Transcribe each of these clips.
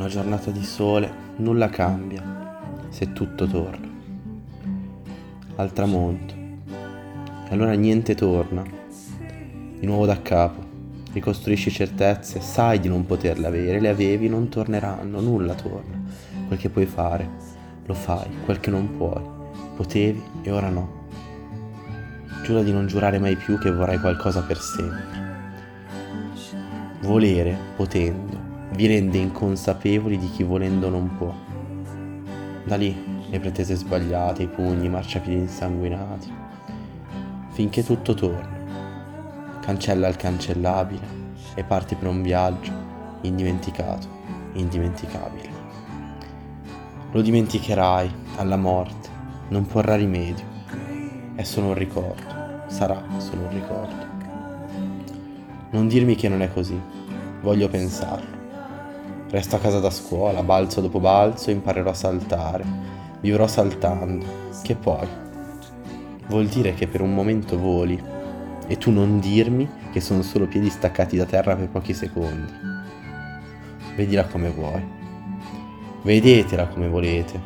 una giornata di sole, nulla cambia se tutto torna. Al tramonto. E allora niente torna. Di nuovo da capo. Ricostruisci certezze, sai di non poterle avere, le avevi, non torneranno, nulla torna. Quel che puoi fare, lo fai, quel che non puoi, potevi e ora no. Giura di non giurare mai più che vorrai qualcosa per sempre. Volere, potendo, vi rende inconsapevoli di chi volendo non può. Da lì le pretese sbagliate, i pugni, i marciapiedi insanguinati, finché tutto torna cancella il cancellabile e parti per un viaggio indimenticato, indimenticabile. Lo dimenticherai alla morte, non porrà rimedio, è solo un ricordo, sarà solo un ricordo. Non dirmi che non è così, voglio pensarlo. Resto a casa da scuola, balzo dopo balzo, imparerò a saltare, vivrò saltando, che poi vuol dire che per un momento voli e tu non dirmi che sono solo piedi staccati da terra per pochi secondi. Vedila come vuoi. Vedetela come volete.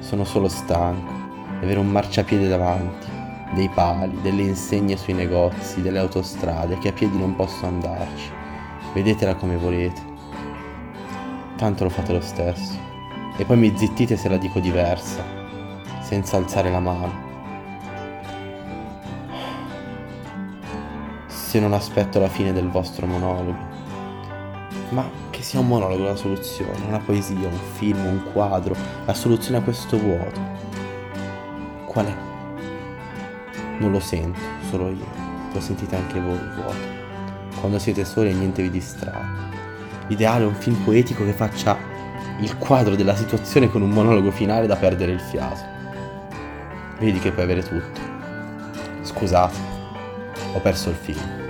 Sono solo stanco di avere un marciapiede davanti, dei pali, delle insegne sui negozi, delle autostrade che a piedi non posso andarci. Vedetela come volete. Tanto lo fate lo stesso. E poi mi zittite se la dico diversa, senza alzare la mano se non aspetto la fine del vostro monologo. Ma che sia un monologo la soluzione, una poesia, un film, un quadro, la soluzione a questo vuoto. Qual è? Non lo sento, solo io. Lo sentite anche voi, il vuoto. Quando siete soli e niente vi distrae. L'ideale è un film poetico che faccia il quadro della situazione con un monologo finale da perdere il fiato. Vedi che puoi avere tutto. Scusate, ho perso il film.